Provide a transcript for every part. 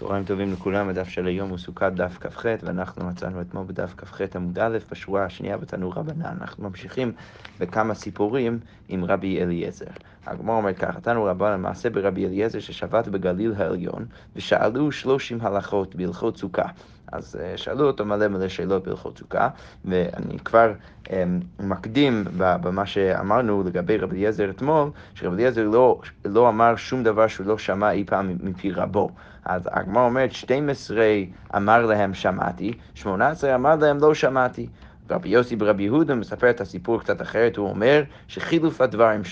צהריים טובים לכולם, הדף של היום הוא סוכת דף כ"ח, ואנחנו מצאנו אתמול בדף כ"ח עמוד א', בשורה השנייה בתנור רבנן. אנחנו ממשיכים בכמה סיפורים עם רבי אליעזר. הגמור אומר ככה, תנו רבנן מעשה ברבי אליעזר ששבת בגליל העליון, ושאלו שלושים הלכות בהלכות סוכה. אז אה, שאלו אותו מלא מלא שאלות בהלכות סוכה, ואני כבר um, מקדים במה שאמרנו לגבי רבי אליעזר אתמול, שרבי אליעזר לא, לא אמר שום דבר שהוא לא שמע אי פעם מפי רבו. אז הגמרא אומרת, 12 אמר להם שמעתי, 18 אמר להם לא שמעתי. רבי יוסי ברבי יהודה מספר את הסיפור קצת אחרת, הוא אומר שחילוף הדברים,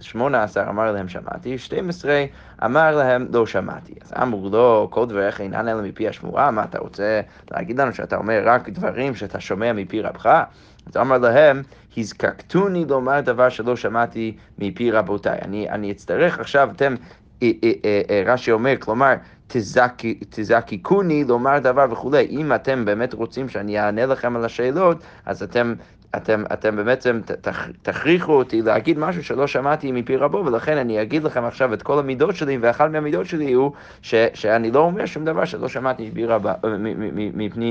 18 אמר להם שמעתי, 12 אמר להם לא שמעתי. אז אמרו לו, כל דבריך אינן אלא מפי השמועה, מה אתה רוצה להגיד לנו שאתה אומר רק דברים שאתה שומע מפי רבך? אז אמר להם, הזקקתוני לומר דבר שלא שמעתי מפי רבותיי. אני, אני אצטרך עכשיו, אתם רש"י אומר, כלומר, תזקקוני לומר דבר וכולי. אם אתם באמת רוצים שאני אענה לכם על השאלות, אז אתם... אתם, אתם בעצם תכריחו אותי להגיד משהו שלא שמעתי מפי רבו, ולכן אני אגיד לכם עכשיו את כל המידות שלי, ואחת מהמידות שלי הוא ש, שאני לא אומר שום דבר שלא שמעתי מפי, רב,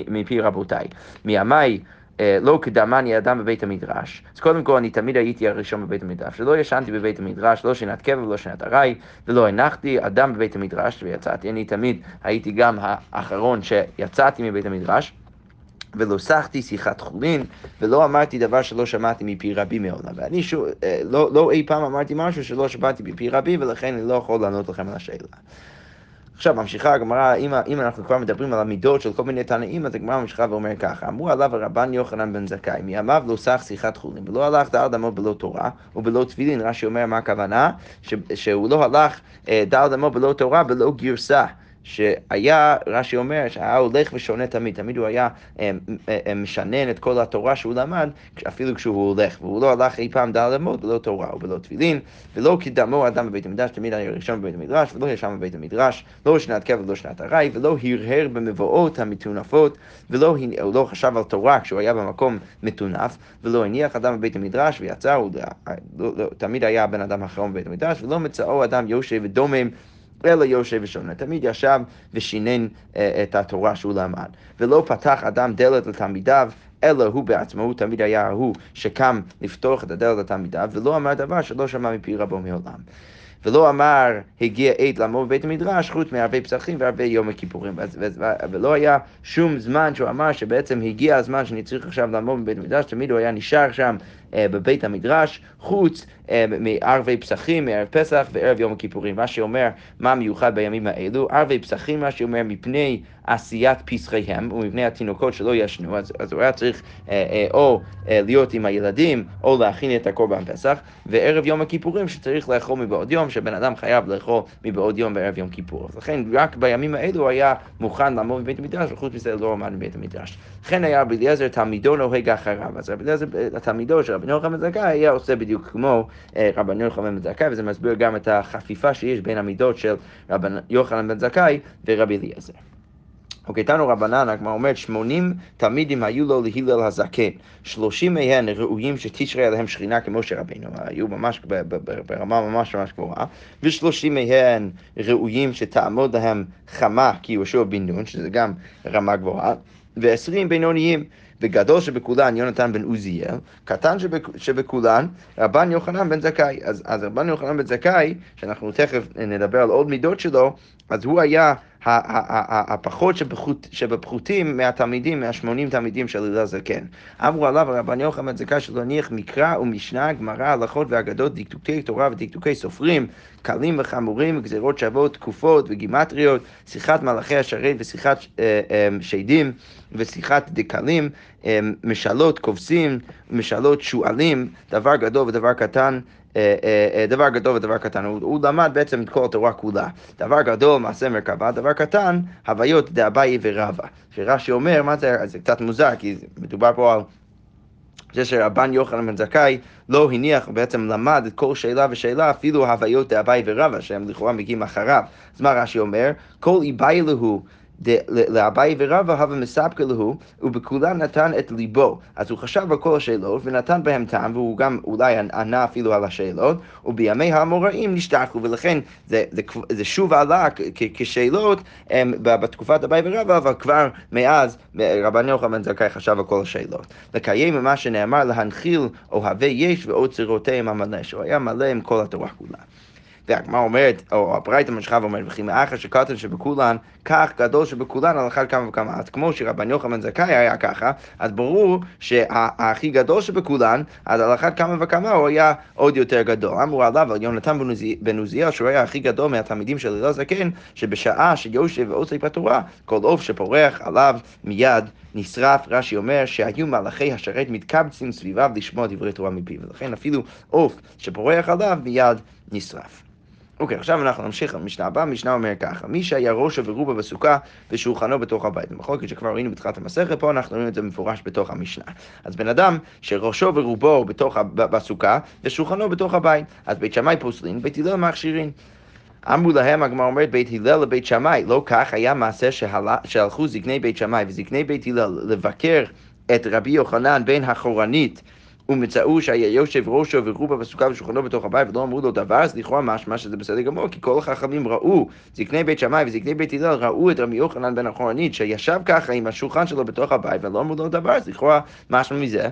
מפי רבותיי. מימיי אה, לא קדמני אדם בבית המדרש. אז קודם כל, אני תמיד הייתי הראשון בבית המדרש. ולא ישנתי בבית המדרש, לא שנת קבע ולא שנת ארעי, ולא הנחתי אדם בבית המדרש ויצאתי. אני תמיד הייתי גם האחרון שיצאתי מבית המדרש. ולא סחתי שיחת חולין, ולא אמרתי דבר שלא שמעתי מפי רבי מעולם. ואני שוב, אה, לא, לא אי פעם אמרתי משהו שלא שמעתי מפי רבי, ולכן אני לא יכול לענות לכם על השאלה. עכשיו ממשיכה הגמרא, אם, אם אנחנו כבר מדברים על המידות של כל מיני תנאים, אז הגמרא ממשיכה ואומר ככה, אמרו עליו הרבן יוחנן בן זכאי, מימיו לא סך שיחת חולין, ולא הלך דל דמו בלא תורה ובלא תפילין, רש"י אומר מה הכוונה? ש, שהוא לא הלך אה, דל דמו בלא תורה, בלא גרסה. שהיה, רש"י אומר, שהיה הולך ושונה תמיד, תמיד הוא היה אה, אה, משנן את כל התורה שהוא למד, אפילו כשהוא הולך, והוא לא הלך אי פעם דל ללמוד בלא תורה ובלא תפילין, ולא קידמו אדם בבית המדרש, תמיד היה ראשון בבית המדרש, ולא ישם בבית המדרש, לא שנת קבע ולא שנת ארעי, ולא הרהר במבואות המטונפות, ולא לא חשב על תורה כשהוא היה במקום מטונף, ולא הניח אדם בבית המדרש ויצא, הוא לא, לא, תמיד היה הבן אדם האחרון בבית המדרש, ולא מצאו אדם יושב ודומם אלא יושב ושונה. תמיד ישב ושינן אה, את התורה שהוא למד. ולא פתח אדם דלת לתלמידיו, אלא הוא בעצמו, הוא תמיד היה ההוא שקם לפתוח את הדלת לתלמידיו, ולא אמר דבר שלא שמע מפי רבו מעולם. ולא אמר, הגיע עת לעמוד בבית המדרש, חוץ מערבי פסחים וערבי יום הכיפורים. ולא היה שום זמן שהוא אמר שבעצם הגיע הזמן שאני צריך עכשיו לעמוד בבית המדרש, תמיד הוא היה נשאר שם אה, בבית המדרש, חוץ אה, מערבי פסחים, מערב פסח וערב יום הכיפורים. מה שאומר מה מיוחד בימים האלו, ערבי פסחים, מה שאומר מפני עשיית פסחיהם ומפני התינוקות שלא ישנו, אז, אז הוא היה צריך אה, אה, או אה, להיות עם הילדים או להכין את הקורבן פסח, וערב יום הכיפורים שצריך לאכול מבעוד יום, שבן אדם חייב לאכול מבעוד יום בערב יום כיפור. אז לכן רק בימים האלו הוא היה מוכן לעמוד בבית המדרש, וחוץ מזה לא עמד בבית המדרש. לכן היה רבי אליעזר תלמידו נוהג אחריו, אז רבי אליעזר, התלמידו של רבי יוחנן בן זכאי היה עושה בדיוק כמו אה, רבן יוחנן בן זכאי, וזה מסביר גם את החפיפה שיש בין המידות של רבן יוחנן בן זכאי ורבי אליעזר. אוקיי, תנו רבנן, הגמרא אומרת, שמונים תלמידים היו לו להלל הזקן. שלושים מהן ראויים שתשרה עליהם שכינה כמו שרבינו, היו ממש ברמה ממש ממש גבוהה, ושלושים מהן ראויים שתעמוד להם חמה כי יהושע בן נון, שזה גם רמה גבוהה, ועשרים בינוניים. וגדול שבכולן יונתן בן עוזיאל, קטן שבכולן רבן יוחנן בן זכאי. אז, אז רבן יוחנן בן זכאי, שאנחנו תכף נדבר על עוד מידות שלו, אז הוא היה הפחות שבפחותים מהתלמידים, מהשמונים תלמידים של הלל זקן. אמרו עליו רבן יוחנן בן זכאי שלא הניח מקרא ומשנה, גמרא, הלכות ואגדות, דקדוקי תורה ודקדוקי סופרים, קלים וחמורים, גזירות שוות, תקופות וגימטריות, שיחת מלאכי השרת ושיחת אה, אה, שדים ושיחת דקלים, אה, משאלות כובסים, משאלות שועלים, דבר גדול ודבר קטן. אה, אה, אה, דבר גדול ודבר קטן, הוא, הוא למד בעצם את כל התורה כולה. דבר גדול, מעשה מרכבה, דבר קטן, הוויות דאביי ורבא. שרש"י אומר, מה זה, זה קצת מוזר, כי מדובר פה על זה שרבן יוחנן בן זכאי לא הניח, בעצם למד את כל שאלה ושאלה, אפילו הוויות דאביי ורבא, שהם לכאורה מגיעים אחריו. אז מה רש"י אומר? כל איבאי להו לאביי ורבא הווה מספקא להו, ובכולן נתן את ליבו. אז הוא חשב על כל השאלות ונתן בהם טעם, והוא גם אולי ענה אפילו על השאלות, ובימי האמוראים נשתחו, ולכן זה, זה, זה שוב עלה כשאלות בתקופת אביי ורבא, אבל כבר מאז רבן יוחנן זכאי חשב על כל השאלות. לקיים ממה שנאמר להנחיל אוהבי יש ואוצרותיהם המלא, שהוא היה מלא עם כל התורה כולה. והגמרא אומרת, או הברייתא ממשיכה ואומרת, וכי מאחר שקטן שבכולן, כך גדול שבכולן על אחת כמה וכמה. אז כמו שרבן יוחנן זכאי היה ככה, אז ברור שהכי גדול שבכולן, אז על אחת כמה וכמה הוא היה עוד יותר גדול. אמרו עליו על יונתן בן עוזיאל, שהוא היה הכי גדול מהתלמידים של הלל זקן, שבשעה שיושב ועוסק בתורה, כל עוף שפורח עליו מיד נשרף, רש"י אומר שהיו מלאכי השרת מתקבצים סביביו לשמוע דברי תורה מפיו, ולכן אפילו עוף שפורח עליו מיד נשרף. אוקיי, עכשיו אנחנו נמשיך למשנה הבאה, המשנה אומר ככה, מי שהיה ראשו ורובה בסוכה ושולחנו בתוך הבית. במחלוקת שכבר ראינו בתחילת המסכת, פה אנחנו רואים את זה מפורש בתוך המשנה. אז בן אדם שראשו ורובו בתוך, בסוכה ושולחנו בתוך הבית, אז בית שמאי פוסלין, בית הלל מכשירין. אמרו להם, הגמרא אומרת, בית הלל לבית שמאי, לא כך היה מעשה שהלכו זקני בית שמאי וזקני בית הלל לבקר את רבי יוחנן בן החורנית ומצאו שהיה יושב ראשו ורובה בסוכה ושולחנו בתוך הבית ולא אמרו לו דבר, אז לכאורה משמע שזה בסדר גמור, כי כל החכמים ראו, זקני בית שמאי וזקני בית הלל ראו את רבי יוחנן בן החורנית שישב ככה עם השולחן שלו בתוך הבית ולא אמרו לו דבר, אז לכאורה משמע מזה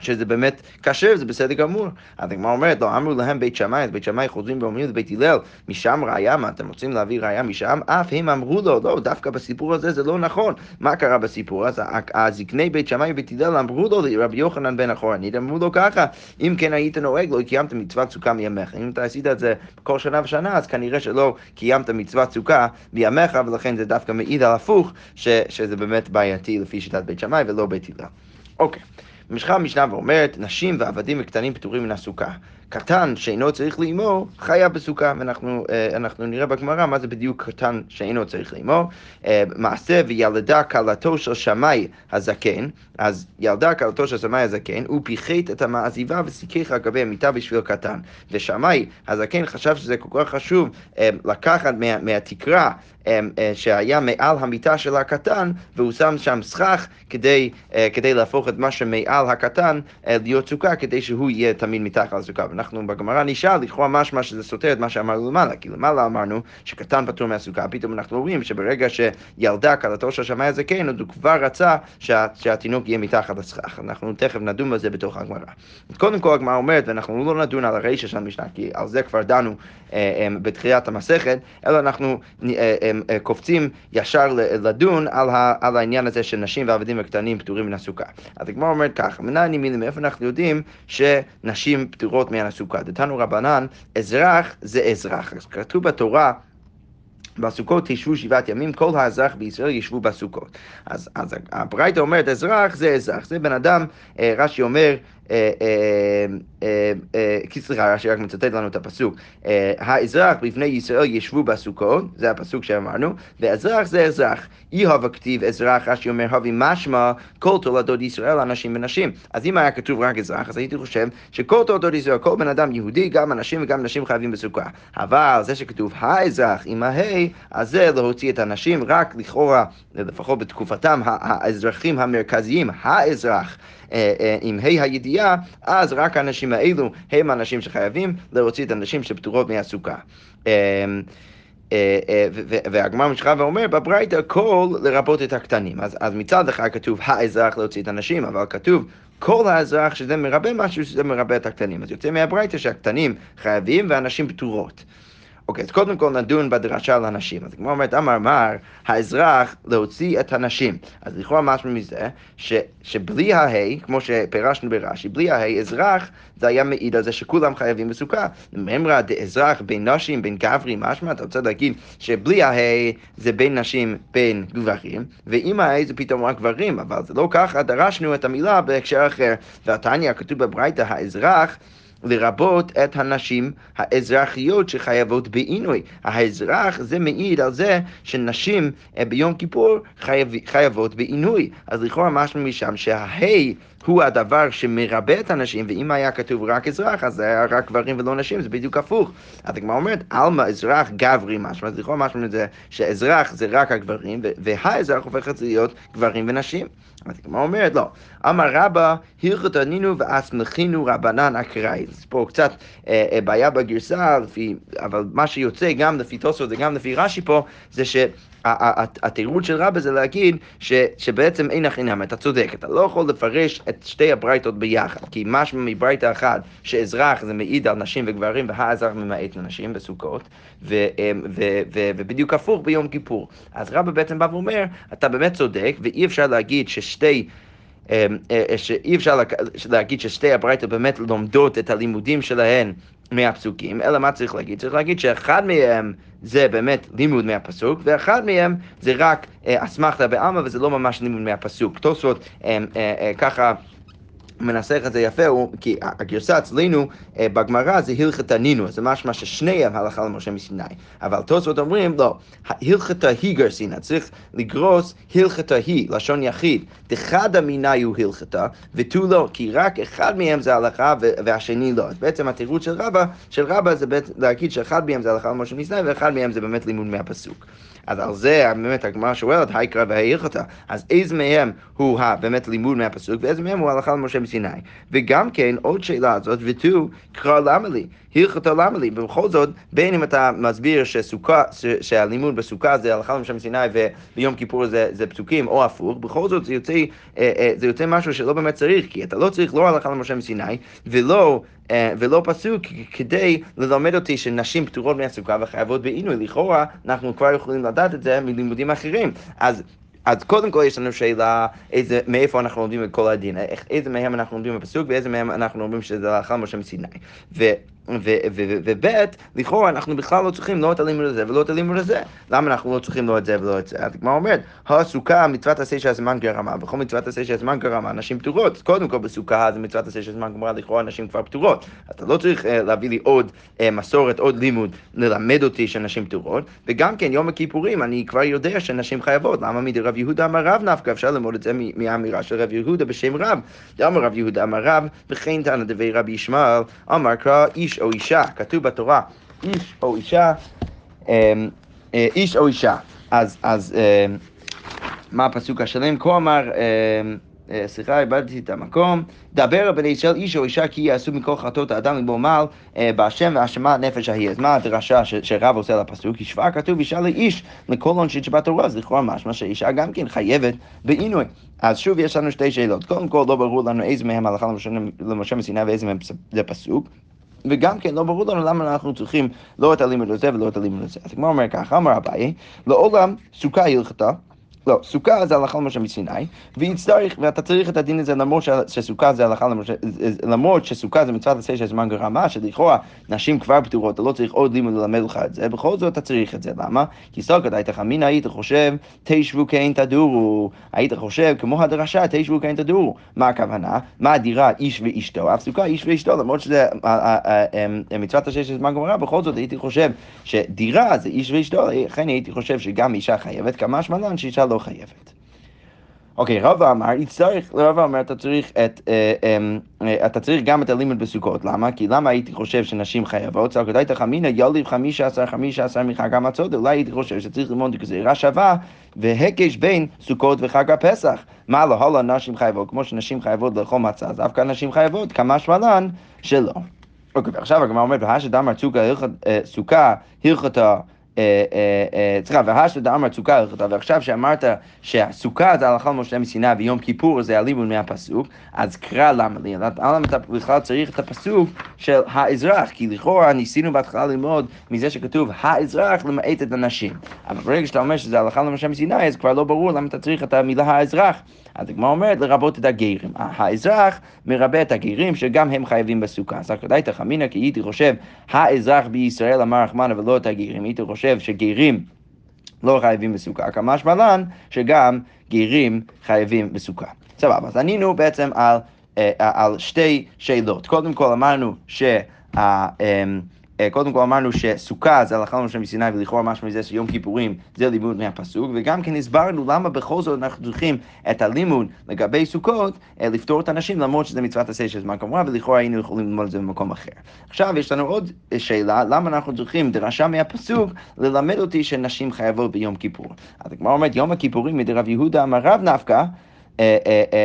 שזה באמת כשר, זה בסדר גמור. אז הגמרא אומרת, לא אמרו להם בית שמאי, אז בית שמאי חוזרים ואומרים לבית הלל, משם ראיה, מה אתם רוצים להביא ראיה משם? אף הם אמרו לו, לא, דווקא בסיפור הזה זה לא נכון. מה קרה בסיפור? אז הזקני בית שמאי ובית הלל אמרו לו, רבי יוחנן בן אחורנית, אמרו לו ככה, אם כן היית נוהג, לא קיימת מצוות סוכה מימיך. אם אתה עשית את זה כל שנה ושנה, אז כנראה שלא קיימת מצוות סוכה מימיך, ולכן זה דווקא מעיד על הפוך, ש, שזה באמת בעייתי לפי שיטת בית שמאי ולא בית הלל. אוקיי. ממשיכה המשנה ואומרת, נשים ועבדים וקטנים פטורים מן הסוכה. קטן שאינו צריך לאמור, חיה בסוכה, ואנחנו אה, נראה בגמרא מה זה בדיוק קטן שאינו צריך לאמור. אה, מעשה וילדה כלתו של שמאי הזקן, אז ילדה כלתו של שמאי הזקן, הוא פיחת את המעזיבה וסיכך על גבי המיטה בשביל קטן. ושמאי הזקן חשב שזה כל כך חשוב אה, לקחת מה, מהתקרה שהיה מעל המיטה של הקטן, והוא שם שם סכך כדי, כדי להפוך את מה שמעל הקטן להיות סוכה, כדי שהוא יהיה תמיד מתחת לסוכה. אנחנו בגמרא נשאל, לכאורה משמע שזה סותר את מה שאמרנו למעלה, כי למעלה אמרנו שקטן פטור מהסוכה, פתאום אנחנו רואים שברגע שילדה כלתו של שמאי הזקן, אז הוא כבר רצה שה, שהתינוק יהיה מתחת לסכך. אנחנו תכף נדון בזה בתוך הגמרא. קודם כל הגמרא אומרת, ואנחנו לא נדון על הרישא של המשנה, כי על זה כבר דנו בתחילת המסכת, אלא אנחנו אה, קופצים ישר לדון על, העניין הזה של נשים ועבדים וקטנים פטורים מן הסוכה. אז הגמרא אומרת ככה, מנין מילים, מאיפה אנחנו יודעים שנשים פטורות מן הסוכה? דתנו רבנן, אזרח זה אזרח. אז כתוב בתורה בסוכות תשבו שבעת ימים, כל האזרח בישראל ישבו בסוכות. אז, אז הברייתא אומרת, אזרח זה אזרח, זה בן אדם, רש"י אומר, אה, אה, אה, כי סליחה, רש"י רק מצטט לנו את הפסוק. האזרח בפני ישראל ישבו בסוכות, זה הפסוק שאמרנו, ואזרח זה אזרח. אי הווה כתיב אזרח, רש"י אומר, הווי משמע כל תולדות ישראל, אנשים ונשים. אז אם היה כתוב רק אזרח, אז הייתי חושב שכל תולדות ישראל, כל בן אדם יהודי, גם אנשים וגם נשים חייבים בסוכה. אבל זה שכתוב האזרח עם ההי, אז זה להוציא את הנשים רק לכאורה, לפחות בתקופתם, האזרחים המרכזיים, האזרח. אה, אה, עם ה' הידיעה, אז רק האנשים האלו הם האנשים שחייבים להוציא את הנשים שפטורות מהסוכה. אה, והגמרא ממשיכה ואומר בברייתא כל לרבות את הקטנים. אז, אז מצד אחד כתוב האזרח להוציא את הנשים, אבל כתוב כל האזרח שזה מרבה משהו שזה מרבה את הקטנים. אז יוצא מהברייתא שהקטנים חייבים והנשים פטורות. אוקיי, אז קודם כל נדון בדרשה על הנשים. אז כמו אומרת, אמר מר, האזרח להוציא את הנשים. אז לכאורה משהו מזה, ש, שבלי ההי, כמו שפירשנו ברש"י, בלי ההי, אזרח, זה היה מעיד על זה שכולם חייבים בסוכה. ממרא דאזרח בין נשים, בין גברים, משמע, אתה רוצה להגיד שבלי ההי זה בין נשים, בין גברים, ועם ההי זה פתאום רק גברים, אבל זה לא ככה, דרשנו את המילה בהקשר אחר. והתניא, כתוב בברייתא, האזרח, לרבות את הנשים האזרחיות שחייבות בעינוי. האזרח זה מעיד על זה שנשים אה, ביום כיפור חייב, חייבות בעינוי. אז לכאורה משהו משם שההי הוא הדבר שמרבה את הנשים, ואם היה כתוב רק אזרח, אז זה היה רק גברים ולא נשים, זה בדיוק הפוך. אז הגמרא אומרת, עלמא אזרח גברי משמע, אז לכאורה משמע זה שאזרח זה רק הגברים, והאזרח הופכת להיות גברים ונשים. אז הגמרא אומרת, לא. אמר רבא, הלכת ענינו ואסמכינו רבנן אקראי. אז פה קצת אה, אה, בעיה בגרסה, לפי, אבל מה שיוצא גם לפי תוספות וגם לפי רש"י פה, זה ש... התירוץ של רבא זה להגיד ש, שבעצם אין הכי נמי, אתה צודק, אתה לא יכול לפרש את שתי הברייתות ביחד, כי משמע מברייתה אחת שאזרח זה מעיד על נשים וגברים והאזרח ממעט לנשים בסוכות, ו, ו, ו, ו, ובדיוק הפוך ביום כיפור. אז רבא בעצם בא ואומר, אתה באמת צודק, ואי אפשר להגיד ששתי... אה, אה, שאי אפשר להגיד ששתי הברייתות באמת לומדות את הלימודים שלהן מהפסוקים, אלא מה צריך להגיד? צריך להגיד שאחד מהם זה באמת לימוד מהפסוק, ואחד מהם זה רק אה, אסמכתא בעלמא וזה לא ממש לימוד מהפסוק. תוספות אה, ככה מנסח את זה יפה, הוא, כי הגרסה אצלנו אה, בגמרא זה הלכת נינו, זה משמע ששניהם הלכה למשה מסיני. אבל תוספות אומרים, לא, הלכתה היא גרסינה, צריך לגרוס הלכתה היא, לשון יחיד. דחד המיני הוא הלכתה, ותו לא, כי רק אחד מהם זה הלכה והשני לא. אז בעצם התירוץ של רבא, של רבא זה להגיד שאחד מהם זה הלכה למשה מסיני, ואחד מהם זה באמת לימוד מהפסוק. אז על זה באמת הגמרא שואלת, היקרא וההלכתה. אז איזה מהם הוא באמת לימוד מהפסוק, ואיזה מהם הוא הלכה למשה מסיני. וגם כן, עוד שאלה הזאת, ותו, קרא למה לי? הלכתה למה לי? ובכל זאת, בין אם אתה מסביר שסוכה, שהלימוד בסוכה זה הלכה למשה מסיני וביום כיפור זה, זה פסוקים, או הפוך, בכל זאת זה יוצא, אה, אה, זה יוצא משהו שלא באמת צריך, כי אתה לא צריך לא הלכה למשה מסיני, ולא... אה, ולא פסוק כדי ללמד אותי שנשים פטורות מהסוכה וחייבות בעינוי. לכאורה, אנחנו כבר יכולים לדעת את זה מלימודים אחרים. אז אז קודם כל יש לנו שאלה איזה, מאיפה אנחנו לומדים את כל הדין, איזה מהם אנחנו לומדים בפסוק ואיזה מהם אנחנו אומרים שזה הלכה משה מסיני. וב', לכאורה אנחנו בכלל לא צריכים לא את הלימוד הזה ולא את הלימוד הזה. למה אנחנו לא צריכים לא את זה ולא את זה? אז הגמרא אומרת, הסוכה מצוות עשה שהזמן גרמה, וכל מצוות עשה שהזמן גרמה, נשים פטורות. קודם כל בסוכה זה מצוות עשה שהזמן גמרה, לכאורה נשים כבר פטורות. אתה לא צריך uh, להביא לי עוד uh, מסורת, עוד לימוד, ללמד אותי שנשים פטורות. וגם כן, יום הכיפורים, אני כבר יודע שנשים חייבות. למה מדי רב יהודה אמר רב נפקא? אפשר ללמוד את זה מהאמירה של רב יהודה בשם רב. אמר רב יהודה אמר רב, וכן תנא דבי רבי ישמעאל, אמר קרא איש או אישה, כתוב בתורה, איש או אישה, אמ, אה, איש או אישה. אז, אז אמ, מה הפסוק השלם? כה אמר, אמ, אה, סליחה, איבדתי את המקום. דבר בני ישראל איש או אישה כי יעשו מכל חטאות האדם לבוא מעל אה, בהשם והאשמה נפש ההיא. אז מה הדרשה שרב עושה לפסוק? השוואה כתוב אישה לאיש לכל עונשית שבתורה, אז לכאורה משמע שאישה גם כן חייבת בעינוי. אז שוב יש לנו שתי שאלות. קודם כל לא ברור לנו איזה מהם הלכה למשה מסיני ואיזה מהם זה פסוק. וגם כן לא ברור לנו למה אנחנו צריכים לא את הלימוד הזה ולא את הלימוד הזה. אז כמו אומר ככה, אמר אביי, לעולם סוכה הלכתה לא, סוכה זה הלכה למשה מסיני, ויצטרך, ואתה צריך את הדין הזה למרות שסוכה זה הלכה למשה, למרות שסוכה זה מצוות עשה של זמן גרמה, שלכאורה נשים כבר פטורות, אתה לא צריך עוד לימוד ללמד לך את זה, בכל זאת אתה צריך את זה, למה? כי סוכת היית חמין היית חושב, תשבו כן תדורו, היית חושב כמו הדרשה, תשבו כן תדורו. מה הכוונה? מה הדירה איש ואשתו, אף סוכה איש ואשתו, למרות שזה מצוות עשה של זמן גרמה, בכל זאת הייתי חושב שדירה זה איש ואשתו, לכן הייתי חושב שגם אישה חייבת, כמה שמלן שאישה לא חייבת. אוקיי, רבא אמר, יצטרך, רבא אמר, אתה צריך, את, אה, אמ, אה, אתה צריך גם את הלימוד בסוכות, למה? כי למה הייתי חושב שנשים חייבות? צעקות הייתה חמינא, יוליב חמישה עשר, חמישה עשר מחג המצות, אולי הייתי חושב שצריך ללמוד גזירה שווה והקש בין סוכות וחג הפסח. מה לא, הלאה נשים חייבות, כמו שנשים חייבות לאכול מצה, אז דווקא נשים חייבות, כמה שמלן שלא. אוקיי, ועכשיו הגמרא אומרת, סוכה הלכתה אה, אה, אה, סליחה, והשתא דאמר צוקה הלכתה, ועכשיו שאמרת שהסוכה זה הלכה למשה מסיני ויום כיפור זה הלימוד מהפסוק, אז קרא למה לי, למה אתה בכלל צריך את הפסוק של האזרח, כי לכאורה ניסינו בהתחלה ללמוד מזה שכתוב האזרח למעט את הנשים, אבל ברגע שאתה אומר שזה הלכה למשה מסיני, אז כבר לא ברור למה אתה צריך את המילה האזרח. הגמרא אומרת לרבות את הגרים. האזרח מרבה את הגרים שגם הם חייבים בסוכה. אז הכדאי תחמינא כי הייתי חושב האזרח בישראל אמר רחמנא ולא את הגרים. הייתי חושב שגרים לא חייבים בסוכה, כמה שמלן שגם גרים חייבים בסוכה. סבבה, אז ענינו בעצם על, אה, על שתי שאלות. קודם כל אמרנו שה... אה, קודם כל אמרנו שסוכה זה הלכה למשה מסיני ולכאורה משהו מזה שיום כיפורים זה לימוד מהפסוק, וגם כן הסברנו למה בכל זאת אנחנו צריכים את הלימוד לגבי סוכות אה, לפתור את הנשים למרות שזה מצוות עשה של זמן כמובן ולכאורה היינו יכולים ללמוד את זה במקום אחר. עכשיו יש לנו עוד שאלה, למה אנחנו צריכים דרשה מהפסוק ללמד אותי שנשים חייבות ביום כיפור. אז הגמרא אומרת יום הכיפורים מדרב יהודה אמר רב נפקא אה, אה, אה,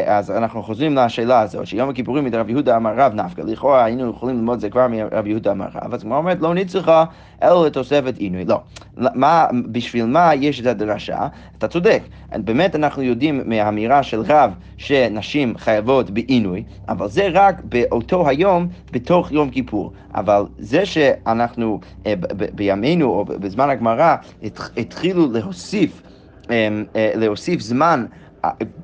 אז אנחנו חוזרים לשאלה הזאת, שיום הכיפורים מדרב יהודה אמר רב נפקא, לכאורה היינו יכולים ללמוד את זה כבר מרב יהודה אמר רב, אז כמו אומרת לא נצרכה אלא לתוספת עינוי, לא. מה, בשביל מה יש את הדרשה? אתה צודק, באמת אנחנו יודעים מהאמירה של רב שנשים חייבות בעינוי, אבל זה רק באותו היום בתוך יום כיפור. אבל זה שאנחנו בימינו או בזמן הגמרא התחילו להוסיף להוסיף זמן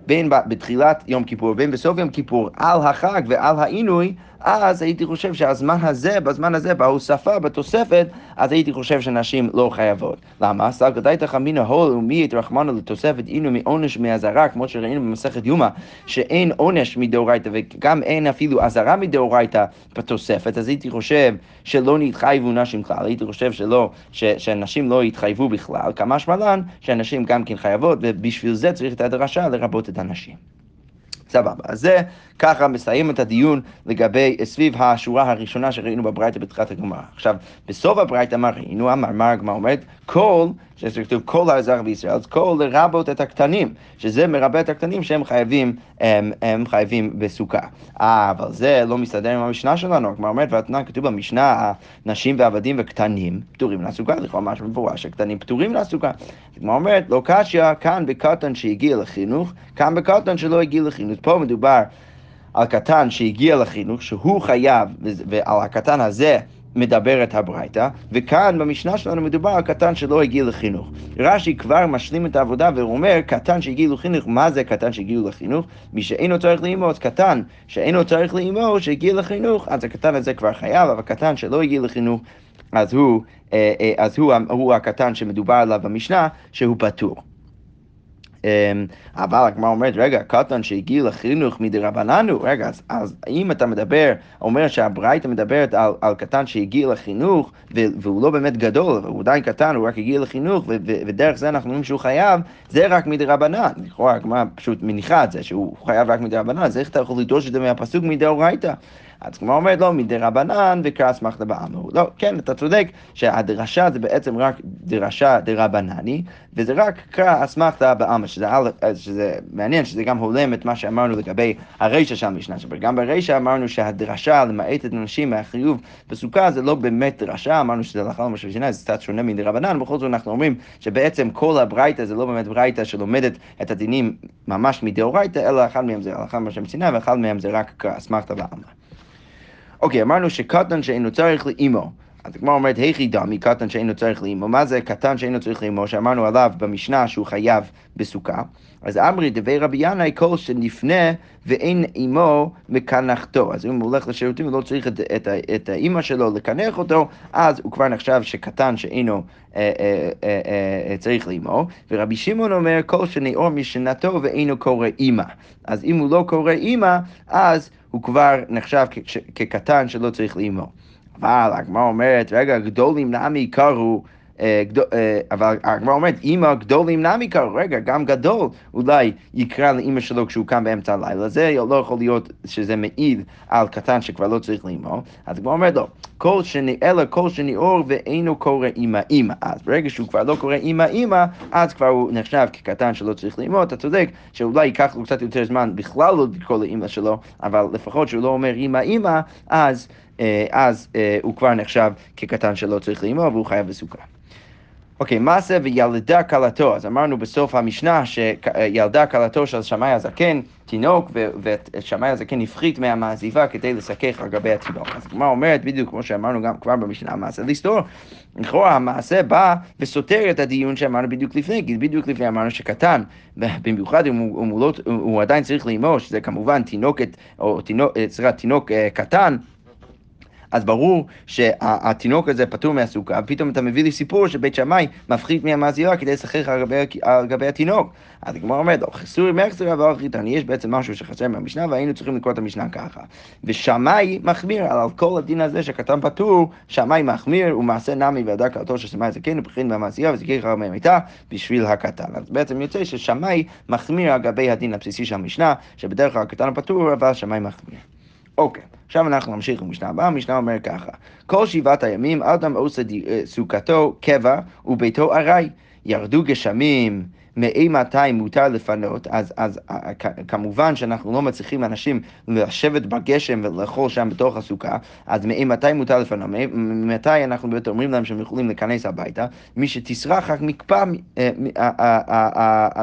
בין בתחילת יום כיפור ובין בסוף יום כיפור על החג ועל העינוי, אז הייתי חושב שהזמן הזה, בזמן הזה, בהוספה, בתוספת, אז הייתי חושב שנשים לא חייבות. למה? סלקא דייתא חמינא הול ומי התרחמנו לתוספת עינוי מעונש מאזהרה, כמו שראינו במסכת יומא, שאין עונש מדאורייתא וגם אין אפילו אזהרה מדאורייתא בתוספת, אז הייתי חושב שלא נתחייבו נשים כלל, הייתי חושב שלא, ש, שנשים לא יתחייבו בכלל, כמה שמלן שהנשים גם כן חייבות, ובשביל זה צריך את הדרשה לרבות את הנשים. סבבה, אז זה ככה מסיים את הדיון לגבי, סביב השורה הראשונה שראינו בברייתא בתחילת הגמרא. עכשיו, בסוף הברייתא מה ראינו? אמר, מה הגמרא אומרת? כל, שזה כתוב כל האזרח בישראל, אז כל לרבות את הקטנים, שזה מרבה את הקטנים שהם חייבים, הם, הם חייבים בסוכה. אה, אבל זה לא מסתדר עם המשנה שלנו, הגמרא אומרת, והתנא כתוב במשנה, נשים ועבדים וקטנים פטורים לסוכה, לכאורה משהו מפורש, הקטנים פטורים לסוכה. הגמרא אומרת, לא קשיא כאן בקטן שהגיע לחינוך, כאן בקטן שלא הגיע לחינוך. פה מדובר על קטן שהגיע לחינוך, שהוא חייב, ועל הקטן הזה מדברת הברייתא, וכאן במשנה שלנו מדובר על קטן שלא הגיע לחינוך. רש"י כבר משלים את העבודה ואומר, קטן שהגיע לחינוך, מה זה קטן שהגיע לחינוך? מי שאינו צריך לאמור, קטן שאינו צריך לאמור, שהגיע לחינוך, אז הקטן הזה כבר חייב, אבל קטן שלא הגיע לחינוך, אז הוא, אה, אה, אז הוא, הוא הקטן שמדובר עליו במשנה, שהוא פטור. אמ, אבל הגמרא אומרת, רגע, קטן שהגיע לחינוך מדרבננו, רגע, אז, אז אם אתה מדבר, אומר שהברייתא מדברת על, על קטן שהגיע לחינוך, והוא לא באמת גדול, הוא עדיין קטן, הוא רק הגיע לחינוך, ודרך זה אנחנו אומרים שהוא חייב, זה רק מדרבנן. לכאורה הגמרא פשוט מניחה את זה, שהוא חייב רק מדרבנן, אז איך אתה יכול לדרוש את זה מהפסוק מדאורייתא? אז כמו אומרת, לא, מדי רבנן וקרא אסמכתא בעמו. לא, כן, אתה צודק שהדרשה זה בעצם רק דרשה דרבנני, וזה רק קרא אסמכתא בעמו, שזה, שזה מעניין, שזה גם הולם את מה שאמרנו לגבי הרישא של המשנה גם ברישא אמרנו שהדרשה למעט את הנשים מהחיוב בסוכה זה לא באמת דרשה, אמרנו שזה הלכה למשה וסיני, זה קצת שונה מדרבנן, בכל זאת אנחנו אומרים שבעצם כל הברייתא זה לא באמת ברייתא שלומדת את הדינים ממש מדאורייתא, אלא אחד מהם זה הלכה למשה וסיני, ואחד מהם זה רק אסמכתא בעמו. אוקיי, אמרנו שקטן שאינו צריך לאימו. אז הגמרא אומרת, היכי דמי, קטן שאינו צריך לאימו. מה זה קטן שאינו צריך לאימו, שאמרנו עליו במשנה שהוא חייב בסוכה? אז אמרי דבי רבי ינאי כל שנפנה ואין אימו מקנחתו. אז אם הוא הולך לשירותים ולא צריך את, את, את האימא שלו לקנח אותו, אז הוא כבר נחשב שקטן שאינו אה, אה, אה, אה, צריך לאימו. ורבי שמעון אומר, כל שנאור משנתו ואינו קורא אימא. אז אם הוא לא קורא אימא, אז הוא כבר נחשב כקטן שלא צריך לאימו. אבל הגמרא אומרת, רגע, גדולים נמי קרו אבל הגמרא אומרת, אמא גדולים נמי קרו, רגע, גם גדול אולי יקרא לאמא שלו כשהוא קם באמצע הלילה, זה לא יכול להיות שזה מעיד על קטן שכבר לא צריך לאמו, אז הגמרא אומרת, לא, כל שני, אלא כל שני אור ואינו קורא אמא אמא, אז ברגע שהוא כבר לא קורא אמא אמא, אז כבר הוא נחשב כקטן שלא צריך לאמו, אתה צודק שאולי ייקח לו קצת יותר זמן בכלל לא לקרוא לאמא שלו, אבל לפחות שהוא לא אומר אמא אמא, אז... אה, אז הוא כבר נחשב כקטן שלא צריך לאמו והוא חייב בסוכה. אוקיי, מה זה וילדה כלתו? אז אמרנו בסוף המשנה שילדה כלתו של שמאי הזקן, תינוק, ושמאי הזקן הפחית מהמעזיבה כדי לסכך על גבי התינוק. אז הגמרא אומרת, בדיוק כמו שאמרנו גם כבר במשנה, מעשה לסתור. לכאורה המעשה בא וסותר את הדיון שאמרנו בדיוק לפני, כי בדיוק לפני אמרנו שקטן, במיוחד אם הוא, הוא, לא, הוא עדיין צריך לאמור, שזה כמובן תינוקת, או תינוק, סליחה, תינוק אה, קטן, אז ברור שהתינוק הזה פטור מהסוכה, ופתאום אתה מביא לי סיפור שבית שמאי מפחית מהמזירה כדי לשחק על גבי, התינוק. אז הגמרא אומרת, חסורי מחסרה ואל חיתני, יש בעצם משהו שחסר מהמשנה, והיינו צריכים לקרוא את המשנה ככה. ושמאי מחמיר על כל הדין הזה שקטן פטור, שמאי מחמיר, ומעשה נמי והדר קלתו של שמאי זקן, ובחין מהמעשייה וזכיר אחר מהמיתה בשביל הקטן. אז בעצם יוצא ששמאי מחמיר על גבי הדין הבסיסי של המשנה, שבדרך כלל הקטן פטור, אבל שמאי מחמיר. אוקיי, עכשיו אנחנו נמשיך למשנה הבאה, המשנה אומר ככה: כל שבעת הימים אדם עושה אה, סוכתו קבע וביתו ארעי. ירדו גשמים, מאימתי מותר לפנות, אז, אז כמובן שאנחנו לא מצליחים אנשים לשבת בגשם ולאכול שם בתוך הסוכה, אז מאימתי מותר לפנות, ממתי אנחנו באמת אומרים להם שהם יכולים להיכנס הביתה, מי שתסרח המקפא, אה,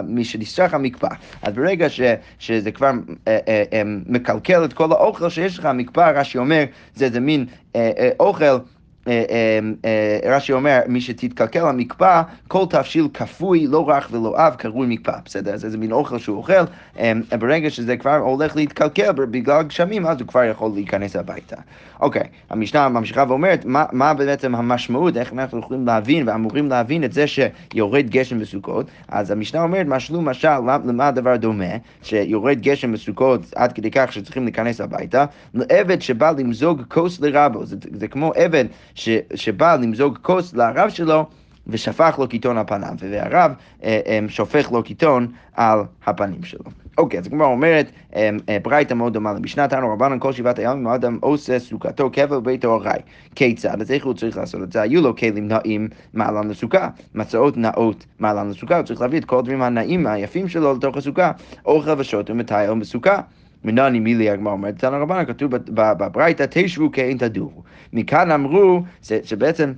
מי שתסרח המקפא. אז ברגע ש, שזה כבר אה, אה, מקלקל את כל האוכל שיש לך, המקפא, רש"י אומר, זה איזה מין אוכל אה, אה, אה, רש"י אומר, מי שתתקלקל המקפא, כל תבשיל כפוי, לא רך ולא אב, קרוי מקפא, בסדר? אז זה מין אוכל שהוא אוכל, ברגע שזה כבר הולך להתקלקל בגלל גשמים, אז הוא כבר יכול להיכנס הביתה. אוקיי, המשנה ממשיכה ואומרת, מה, מה בעצם המשמעות, איך אנחנו יכולים להבין ואמורים להבין את זה שיורד גשם בסוכות? אז המשנה אומרת, משלו משל, למה הדבר דומה? שיורד גשם בסוכות עד כדי כך שצריכים להיכנס הביתה, לעבד שבא למזוג כוס לרבו, זה, זה כמו עבד ש, שבא למזוג כוס לרב שלו ושפך לו קיטון על פניו, והרב אה, אה, שופך לו קיטון על הפנים שלו. אוקיי, אז הגמרא אומרת, אה, ברייתא מאוד דומה למשנה, תנו רבנן כל שבעת הימים, אדם עושה סוכתו קבע וביתו ארעי. כיצד? אז איך הוא צריך לעשות את זה? היו לו כלים נעים מעלן לסוכה, מצעות נאות מעלן לסוכה, הוא צריך להביא את כל הדברים הנעים, היפים שלו לתוך הסוכה, אוכל ושוט ומטייל בסוכה. מנני מילי הגמרא אומרת, תנא רבנן כתוב בברייתא, תשבו כאין תדורו. מכאן אמרו שבעצם...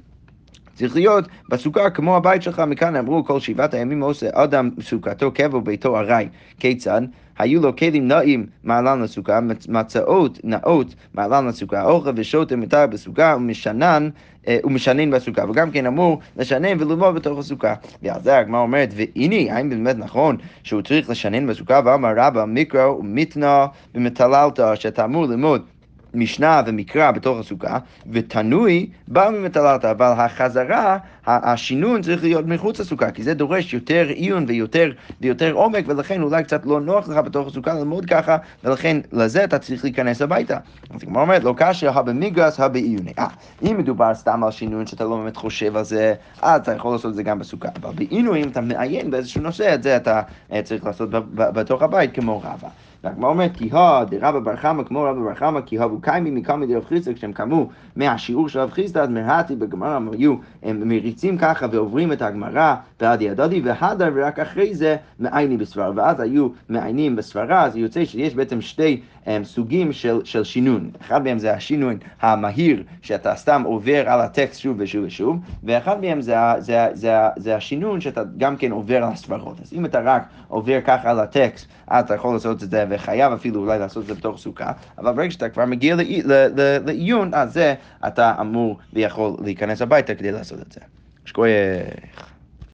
צריך להיות בסוכה כמו הבית שלך, מכאן אמרו כל שבעת הימים עושה אדם סוכתו קבע וביתו ארעי. כיצד? היו לו כלים נעים מעלן לסוכה, מצאות נאות מעלן לסוכה, אוכל ושוטה מותר בסוכה ומשנן אה, ומשנן בסוכה, וגם כן אמור לשנן וללמוד בתוך הסוכה. ועל זה הגמרא אומרת, והנה, האם באמת נכון שהוא צריך לשנן בסוכה, ואמר רבא מקרא ומתנא ומטללתא, שאתה אמור ללמוד משנה ומקרא בתוך הסוכה, ותנוי בא ממטלת, אבל החזרה, השינון צריך להיות מחוץ לסוכה, כי זה דורש יותר עיון ויותר, ויותר עומק, ולכן אולי קצת לא נוח לך בתוך הסוכה ללמוד ככה, ולכן לזה אתה צריך להיכנס הביתה. אז כמו אומרת, לא קשה, הבמיגרס, הבעיוני. אה, אם מדובר סתם על שינון שאתה לא באמת חושב על זה, אז אתה יכול לעשות את זה גם בסוכה. אבל בעינוי, אם אתה מעיין באיזשהו נושא, את זה אתה אה, צריך לעשות בתוך הבית כמו רבא. והגמרא אומרת, כי הא דרבא בר חמא כמו רבא בר חמא, כי הבו קיימים מקמא דרב חיסדא, כשהם קמו מהשיעור של רב חיסדא, אז מרהתי בגמרא, הם היו מריצים ככה ועוברים את הגמרא בעד ידדי והדר, ורק אחרי זה מעיינים בסברה. ואז היו מעיינים בסברה, אז יוצא שיש בעצם שתי um, סוגים של, של שינון. אחד מהם זה השינון המהיר, שאתה סתם עובר על הטקסט שוב ושוב ושוב, ואחד מהם זה, זה, זה, זה השינון שאתה גם כן עובר על הסברות. אז אם אתה רק עובר ככה על הטקסט, אתה יכול לעשות את זה, וחייב אפילו אולי לעשות את זה בתוך סוכה, אבל ברגע שאתה כבר מגיע לעיון, אז זה אתה אמור ויכול להיכנס הביתה כדי לעשות את זה. שכוייך.